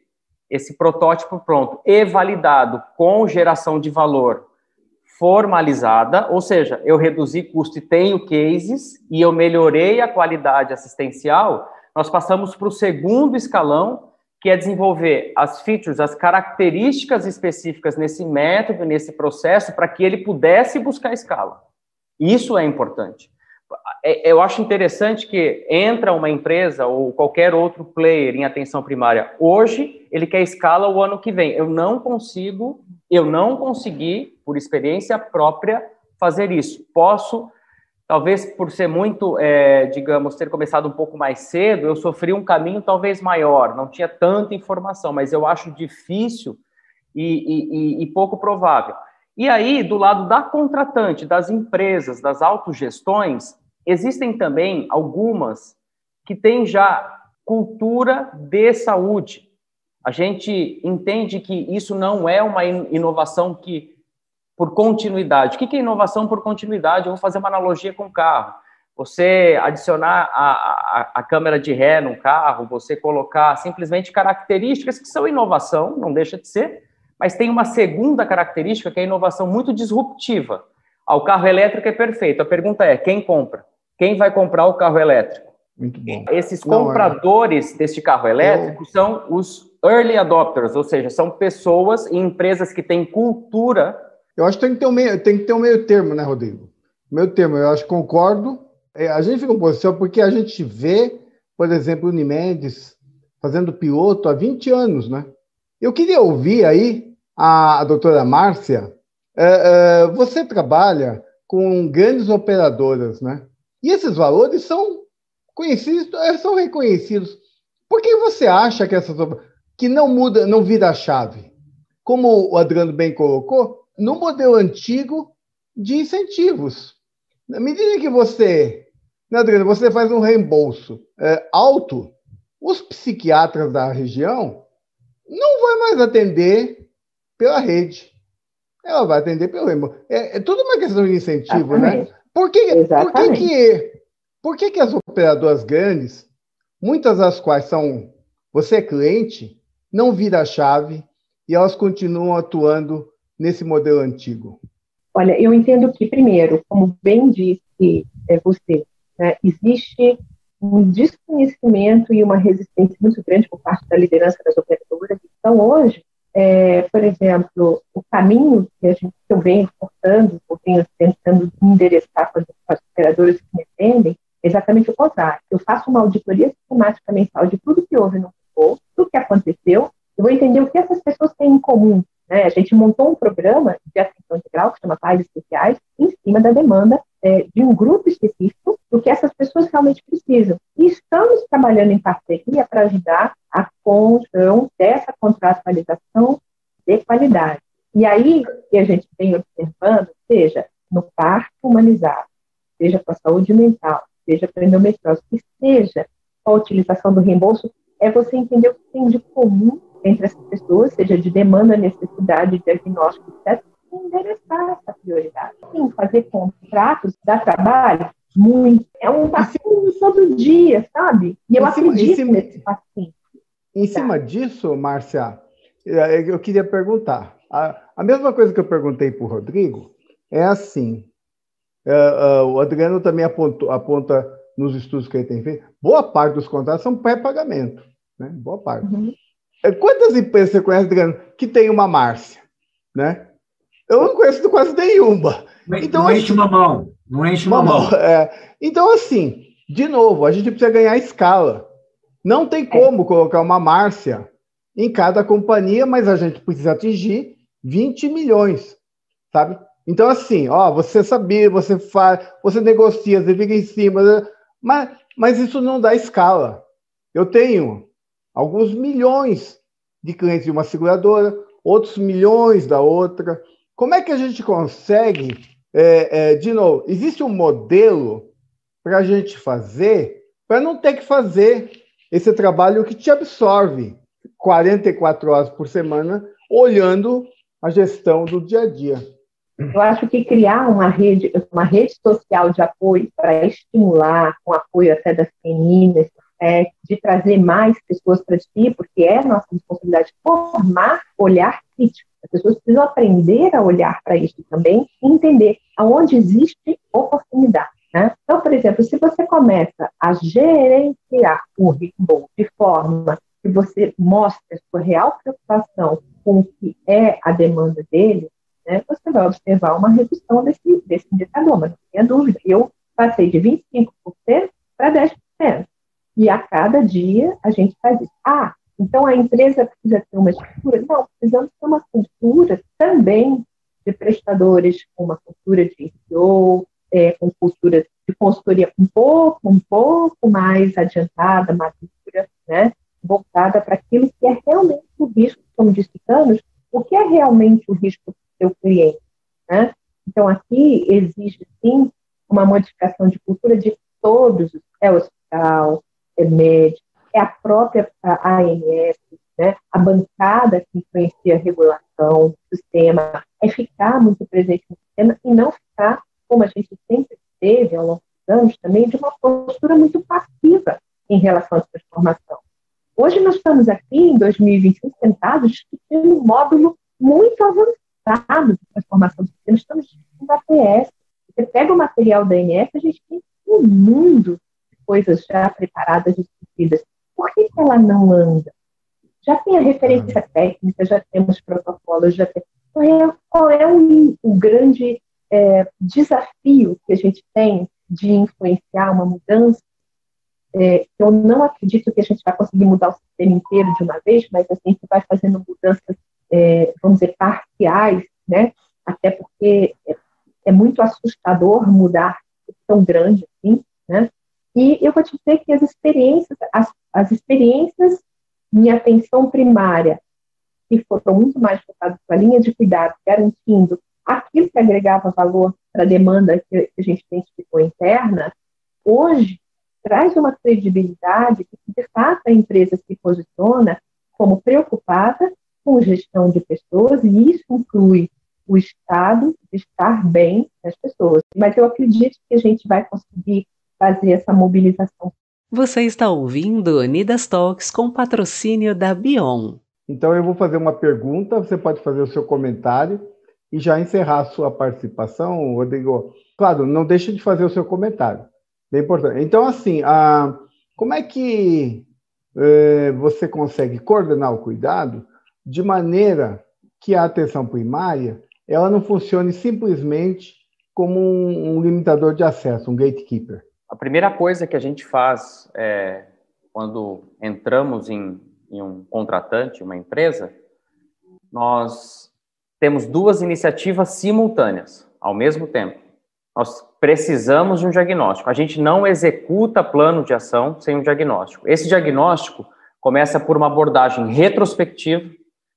esse protótipo pronto e validado com geração de valor formalizada, ou seja, eu reduzi custo e tenho cases e eu melhorei a qualidade assistencial, nós passamos para o segundo escalão, que é desenvolver as features, as características específicas nesse método, nesse processo, para que ele pudesse buscar escala. Isso é importante. É, eu acho interessante que entra uma empresa ou qualquer outro player em atenção primária hoje, ele quer escala o ano que vem. Eu não consigo, eu não consegui, por experiência própria, fazer isso. Posso, talvez por ser muito, é, digamos, ter começado um pouco mais cedo, eu sofri um caminho talvez maior, não tinha tanta informação, mas eu acho difícil e, e, e pouco provável. E aí, do lado da contratante, das empresas, das autogestões, Existem também algumas que têm já cultura de saúde. A gente entende que isso não é uma inovação que por continuidade. O que é inovação por continuidade? Eu vou fazer uma analogia com o carro. Você adicionar a, a, a câmera de ré no carro, você colocar simplesmente características que são inovação, não deixa de ser, mas tem uma segunda característica que é inovação muito disruptiva. Ah, o carro elétrico é perfeito. A pergunta é: quem compra? Quem vai comprar o carro elétrico? Muito bom. Esses compradores é... deste carro elétrico Eu... são os early adopters, ou seja, são pessoas e empresas que têm cultura. Eu acho que tem que ter um meio, tem que ter um meio termo, né, Rodrigo? Meio termo, eu acho que concordo. É, a gente fica em posição porque a gente vê, por exemplo, o Unimendes fazendo piloto há 20 anos, né? Eu queria ouvir aí a, a doutora Márcia. É, é, você trabalha com grandes operadoras, né? E esses valores são conhecidos, eh, são reconhecidos. Por que você acha que essas que não muda, não vira a chave? Como o Adriano bem colocou, no modelo antigo de incentivos. Na medida que você, né, Adriano, você faz um reembolso é, alto, os psiquiatras da região não vai mais atender pela rede. Ela vai atender pelo reembolso. É, é tudo uma questão de incentivo, né? Por que, por que, que, por que, que as operadoras grandes, muitas das quais são você é cliente, não vira a chave e elas continuam atuando nesse modelo antigo? Olha, eu entendo que, primeiro, como bem disse é, você, né, existe um desconhecimento e uma resistência muito grande por parte da liderança das operadoras. Então, hoje, é, por exemplo, o caminho que, a gente, que eu venho cortando, eu venho tentando endereçar com as, operadoras que me atendem, é exatamente o contrário. Eu faço uma auditoria sistemática mensal de tudo que houve no ficou, tudo que aconteceu, eu vou entender o que essas pessoas têm em comum. Né? A gente montou um programa de atenção integral, que chama Pais Especiais, em cima da demanda é, de um grupo específico do que essas pessoas realmente precisam. E estamos trabalhando em parceria para ajudar a construção dessa contratualização de qualidade. E aí, que a gente vem observando, seja no parque humanizado, seja com a saúde mental, seja com a endometriose, que seja com a utilização do reembolso, é você entender o que tem de comum entre essas pessoas, seja de demanda, necessidade, diagnóstico, etc., endereçar essa prioridade. Sim, fazer contratos dá trabalho? Muito. É um passinho todo dia, sabe? E eu cima, acredito cima, nesse passinho. Em tá. cima disso, Márcia, é, eu queria perguntar. A, a mesma coisa que eu perguntei para o Rodrigo é assim. Uh, uh, o Adriano também apontou, aponta nos estudos que ele tem feito, boa parte dos contratos são pré-pagamento. Né? Boa parte. Uhum. Quantas empresas você conhece, Adriano, que tem uma Márcia? Né? Eu não conheço quase nenhuma. Então, não enche uma mão. Não enche uma, uma mão. É, então, assim, de novo, a gente precisa ganhar escala. Não tem é. como é. colocar uma Márcia em cada companhia, mas a gente precisa atingir 20 milhões, sabe? Então, assim, ó, você sabia, você faz, você negocia, você fica em cima, mas, mas isso não dá escala. Eu tenho alguns milhões de clientes de uma seguradora, outros milhões da outra. Como é que a gente consegue, é, é, de novo, existe um modelo para a gente fazer, para não ter que fazer esse trabalho que te absorve 44 horas por semana, olhando a gestão do dia a dia. Eu acho que criar uma rede, uma rede social de apoio para estimular, com apoio até das meninas, é, de trazer mais pessoas para ti, porque é nossa responsabilidade formar olhar crítico. As pessoas precisam aprender a olhar para isso também e entender aonde existe oportunidade. Né? Então, por exemplo, se você começa a gerenciar o reembolso de forma que você mostre a sua real preocupação com o que é a demanda dele, né, você vai observar uma redução desse, desse indicador, mas não tenha dúvida. Eu passei de 25% para 10%. E a cada dia a gente faz isso. Ah, então a empresa precisa ter uma estrutura? Não, precisamos ter uma cultura também de prestadores com uma cultura de SEO, é, com cultura de consultoria um pouco, um pouco mais adiantada, madura, né? voltada para aquilo que é realmente o risco, como disse Thanos, o que é realmente o risco do seu cliente. Né? Então, aqui existe, sim, uma modificação de cultura de todos, é hospital, médico, é a própria ANS, né? a bancada que influencia a regulação do sistema, é ficar muito presente no sistema e não ficar, como a gente sempre teve ao longo dos anos, também de uma postura muito passiva em relação à transformação. Hoje nós estamos aqui, em 2021, sentados discutindo um módulo muito avançado de transformação do sistema. Estamos discutindo APS. Você pega o material da ANS, a gente tem um mundo coisas já preparadas, discutidas. Por que, que ela não anda? Já tem a referência técnica, já temos protocolos, já tem. Então, é, qual é o, o grande é, desafio que a gente tem de influenciar uma mudança é, eu não acredito que a gente vai conseguir mudar o sistema inteiro de uma vez, mas assim, a gente vai fazendo mudanças, é, vamos dizer, parciais, né? Até porque é, é, muito assustador mudar tão grande assim, né? E eu vou te dizer que as experiências, as, as experiências em atenção primária, que foram muito mais focadas para a linha de cuidado, garantindo aquilo que agregava valor para a demanda que a gente identificou interna, hoje traz uma credibilidade que, de fato, a empresa se posiciona como preocupada com gestão de pessoas, e isso inclui o Estado de estar bem das pessoas. Mas eu acredito que a gente vai conseguir fazer essa mobilização. Você está ouvindo Unidas Talks com patrocínio da Bion. Então eu vou fazer uma pergunta, você pode fazer o seu comentário e já encerrar a sua participação, Rodrigo. Claro, não deixe de fazer o seu comentário. Bem importante. Então, assim, a, como é que é, você consegue coordenar o cuidado de maneira que a atenção primária ela não funcione simplesmente como um, um limitador de acesso, um gatekeeper? A primeira coisa que a gente faz é, quando entramos em, em um contratante, uma empresa, nós temos duas iniciativas simultâneas, ao mesmo tempo. Nós precisamos de um diagnóstico. A gente não executa plano de ação sem um diagnóstico. Esse diagnóstico começa por uma abordagem retrospectiva.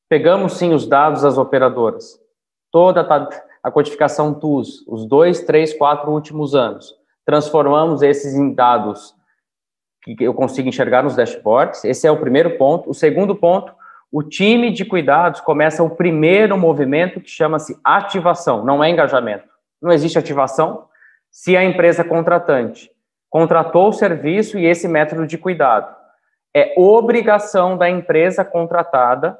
Pegamos sim os dados das operadoras, toda a codificação TUS, os dois, três, quatro últimos anos. Transformamos esses em dados que eu consigo enxergar nos dashboards. Esse é o primeiro ponto. O segundo ponto, o time de cuidados começa o primeiro movimento que chama-se ativação, não é engajamento. Não existe ativação se a empresa contratante contratou o serviço e esse método de cuidado. É obrigação da empresa contratada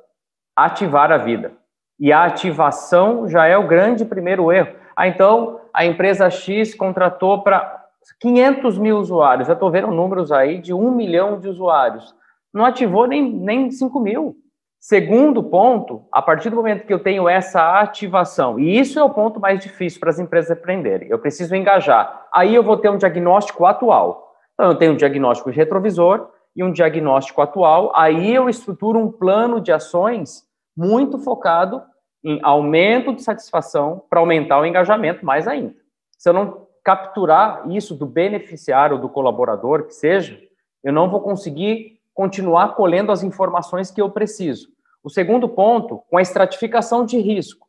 ativar a vida. E a ativação já é o grande primeiro erro. Ah, então a empresa X contratou para 500 mil usuários. Eu estou vendo números aí de um milhão de usuários. Não ativou nem, nem 5 mil. Segundo ponto, a partir do momento que eu tenho essa ativação, e isso é o ponto mais difícil para as empresas aprenderem, eu preciso engajar. Aí eu vou ter um diagnóstico atual. Então, eu tenho um diagnóstico de retrovisor e um diagnóstico atual, aí eu estruturo um plano de ações muito focado em aumento de satisfação para aumentar o engajamento mais ainda. Se eu não capturar isso do beneficiário, do colaborador, que seja, eu não vou conseguir continuar colhendo as informações que eu preciso. O segundo ponto, com a estratificação de risco.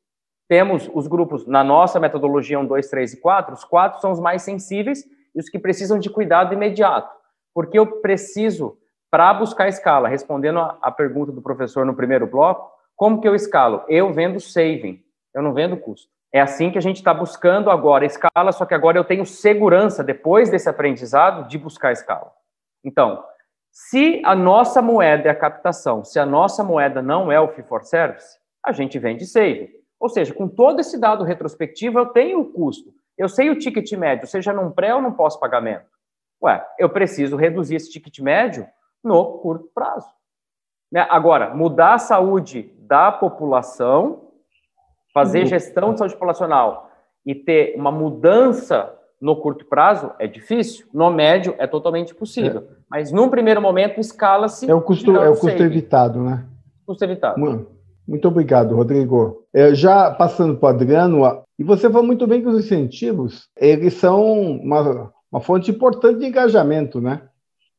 Temos os grupos, na nossa metodologia 1, 2, 3 e 4, os quatro são os mais sensíveis e os que precisam de cuidado imediato. Porque eu preciso, para buscar escala, respondendo a, pergunta do professor no primeiro bloco, como que eu escalo? Eu vendo saving, eu não vendo custo. É assim que a gente está buscando agora escala, só que agora eu tenho segurança, depois desse aprendizado, de buscar escala. Então, se a nossa moeda é a captação, se a nossa moeda não é o fee for service, a gente vende save. Ou seja, com todo esse dado retrospectivo, eu tenho o custo. Eu sei o ticket médio, seja num pré ou num pós-pagamento. Ué, eu preciso reduzir esse ticket médio no curto prazo. Né? Agora, mudar a saúde da população, fazer uhum. gestão de saúde populacional e ter uma mudança no curto prazo é difícil, no médio é totalmente possível. É. Mas num primeiro momento escala-se. É o custo, é o custo evitado, né? Custo evitado. Muito, muito obrigado, Rodrigo. É, já passando para o Adriano, e você falou muito bem que os incentivos eles são uma, uma fonte importante de engajamento, né?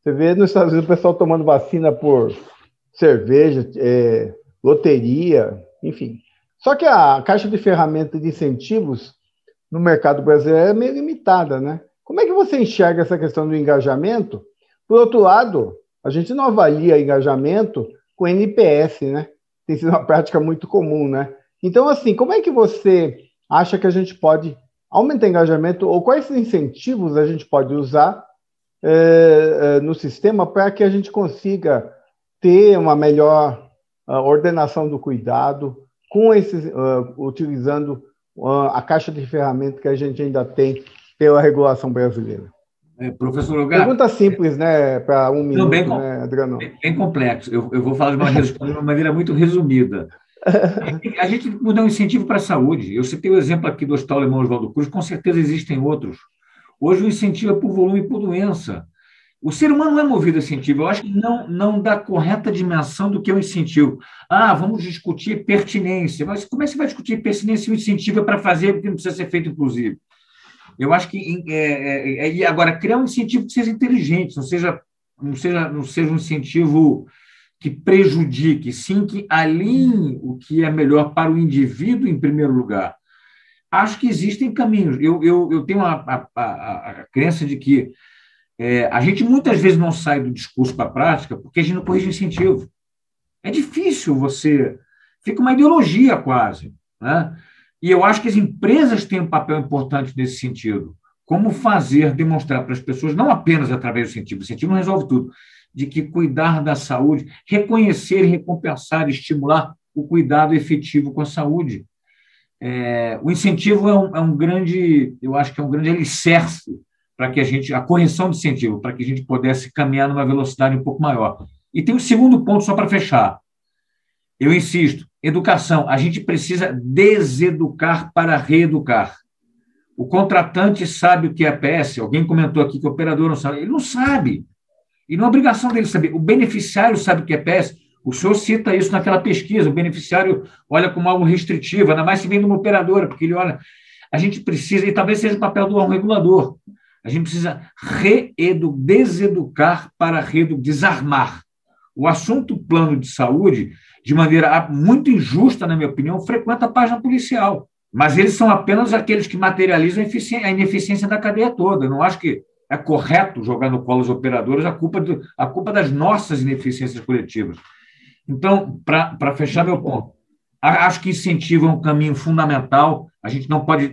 Você vê nos Estados Unidos o pessoal tomando vacina por cerveja, é, loteria, enfim. Só que a caixa de ferramentas de incentivos no mercado brasileiro é meio limitada, né? Como é que você enxerga essa questão do engajamento? Por outro lado, a gente não avalia engajamento com NPS, né? Tem sido uma prática muito comum, né? Então, assim, como é que você acha que a gente pode aumentar engajamento ou quais incentivos a gente pode usar é, é, no sistema para que a gente consiga ter uma melhor uh, ordenação do cuidado com esses, uh, utilizando a caixa de ferramentas que a gente ainda tem pela regulação brasileira. É, professor Lugar. Pergunta simples, né? Para um minuto, bem, né, Adriano? Bem, bem complexo. Eu, eu vou falar de uma, de uma maneira muito resumida. [LAUGHS] A gente mudar um incentivo para a saúde. Eu citei o exemplo aqui do Hospital Alemão Oswaldo Cruz, com certeza existem outros. Hoje o incentivo é por volume e por doença. O ser humano não é movido a incentivo. Eu acho que não, não dá correta dimensão do que é o incentivo. Ah, vamos discutir pertinência. Mas como é que você vai discutir pertinência se o incentivo é para fazer porque não precisa ser feito, inclusive? Eu acho que. É, é, é, agora, criar um incentivo que seja inteligente, não seja, não seja, não seja um incentivo que prejudique, sim que alinhe o que é melhor para o indivíduo em primeiro lugar. Acho que existem caminhos. Eu, eu, eu tenho a, a, a, a crença de que é, a gente muitas vezes não sai do discurso para a prática porque a gente não corrige incentivo. É difícil você. Fica uma ideologia quase. Né? E eu acho que as empresas têm um papel importante nesse sentido. Como fazer, demonstrar para as pessoas, não apenas através do incentivo, o incentivo não resolve tudo, de que cuidar da saúde, reconhecer, recompensar, estimular o cuidado efetivo com a saúde. É, o incentivo é um, é um grande, eu acho que é um grande alicerce para que a gente, a correção de incentivo, para que a gente pudesse caminhar numa velocidade um pouco maior. E tem um segundo ponto, só para fechar. Eu insisto, educação. A gente precisa deseducar para reeducar. O contratante sabe o que é PS. Alguém comentou aqui que o operador não sabe. Ele não sabe. E não é obrigação dele saber. O beneficiário sabe o que é PS. O senhor cita isso naquela pesquisa. O beneficiário olha como algo restritivo, ainda mais se vem de uma operadora, porque ele olha. a gente precisa, e talvez seja o papel do regulador, a gente precisa deseducar para desarmar. O assunto plano de saúde, de maneira muito injusta, na minha opinião, frequenta a página policial. Mas eles são apenas aqueles que materializam a ineficiência da cadeia toda. Eu não acho que é correto jogar no colo dos operadores a culpa, do, a culpa das nossas ineficiências coletivas. Então, para fechar meu ponto, acho que incentivo é um caminho fundamental. A gente não pode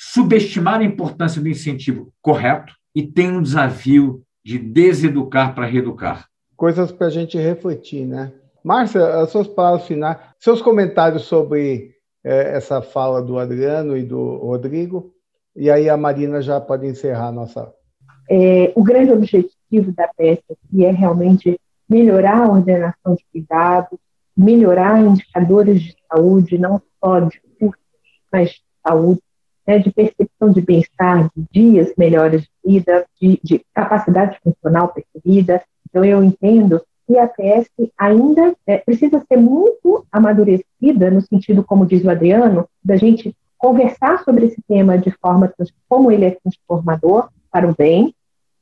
subestimar a importância do incentivo correto e tem um desafio de deseducar para reeducar. Coisas para a gente refletir, né? Márcia, as suas palavras finais, seus comentários sobre é, essa fala do Adriano e do Rodrigo, e aí a Marina já pode encerrar a nossa. É, o grande objetivo da peça aqui é realmente melhorar a ordenação de cuidados, melhorar indicadores de saúde, não só de curso, mas de saúde, né, de percepção de bem-estar, de dias melhores de vida, de, de capacidade funcional percebida. Então, eu entendo que a PS ainda é, precisa ser muito amadurecida, no sentido, como diz o Adriano, da gente conversar sobre esse tema de forma como ele é transformador para o bem,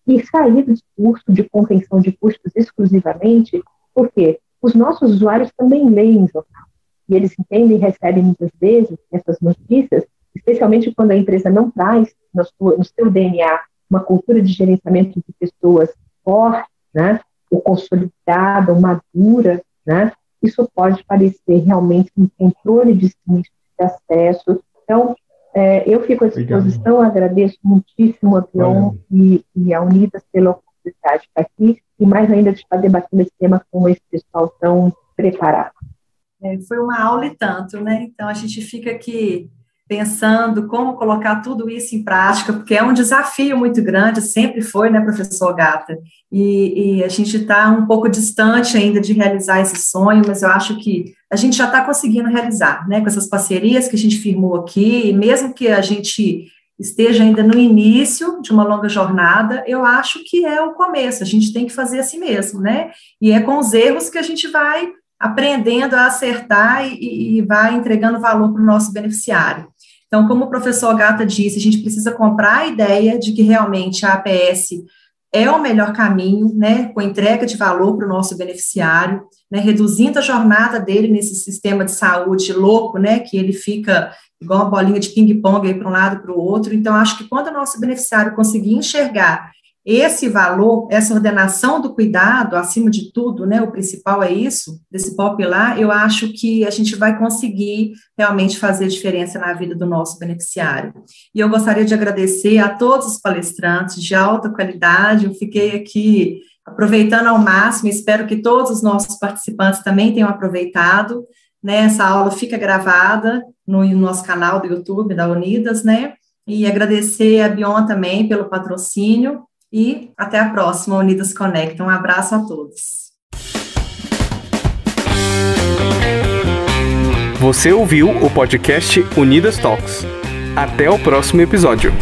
e sair do discurso de contenção de custos exclusivamente, porque os nossos usuários também leem jornal. E eles entendem e recebem muitas vezes essas notícias, especialmente quando a empresa não traz no seu, no seu DNA uma cultura de gerenciamento de pessoas forte, né, ou consolidada, ou madura, né, isso pode parecer realmente um controle de sinistro de acesso. Então, é, eu fico à disposição, Obrigado. agradeço muitíssimo a Pion e, e, a Unidas pela oportunidade de estar aqui e mais ainda de estar debatendo esse tema com esse pessoal tão preparado. É, foi uma aula e tanto, né? Então a gente fica aqui pensando como colocar tudo isso em prática, porque é um desafio muito grande, sempre foi, né, professor Gata? E, e a gente está um pouco distante ainda de realizar esse sonho, mas eu acho que a gente já está conseguindo realizar, né, com essas parcerias que a gente firmou aqui, e mesmo que a gente esteja ainda no início de uma longa jornada, eu acho que é o começo, a gente tem que fazer assim mesmo, né? E é com os erros que a gente vai aprendendo a acertar e, e vai entregando valor para o nosso beneficiário. Então, como o professor Gata disse, a gente precisa comprar a ideia de que realmente a APS é o melhor caminho, né, com entrega de valor para o nosso beneficiário, né, reduzindo a jornada dele nesse sistema de saúde louco, né, que ele fica igual uma bolinha de ping-pong para um lado para o outro. Então, acho que quando o nosso beneficiário conseguir enxergar esse valor, essa ordenação do cuidado, acima de tudo, né, o principal é isso, desse popular, eu acho que a gente vai conseguir realmente fazer diferença na vida do nosso beneficiário. E eu gostaria de agradecer a todos os palestrantes de alta qualidade, eu fiquei aqui aproveitando ao máximo, espero que todos os nossos participantes também tenham aproveitado, né, essa aula fica gravada no nosso canal do YouTube da Unidas, né, e agradecer a Bion também pelo patrocínio, e até a próxima Unidas Conecta. Um abraço a todos. Você ouviu o podcast Unidas Talks. Até o próximo episódio.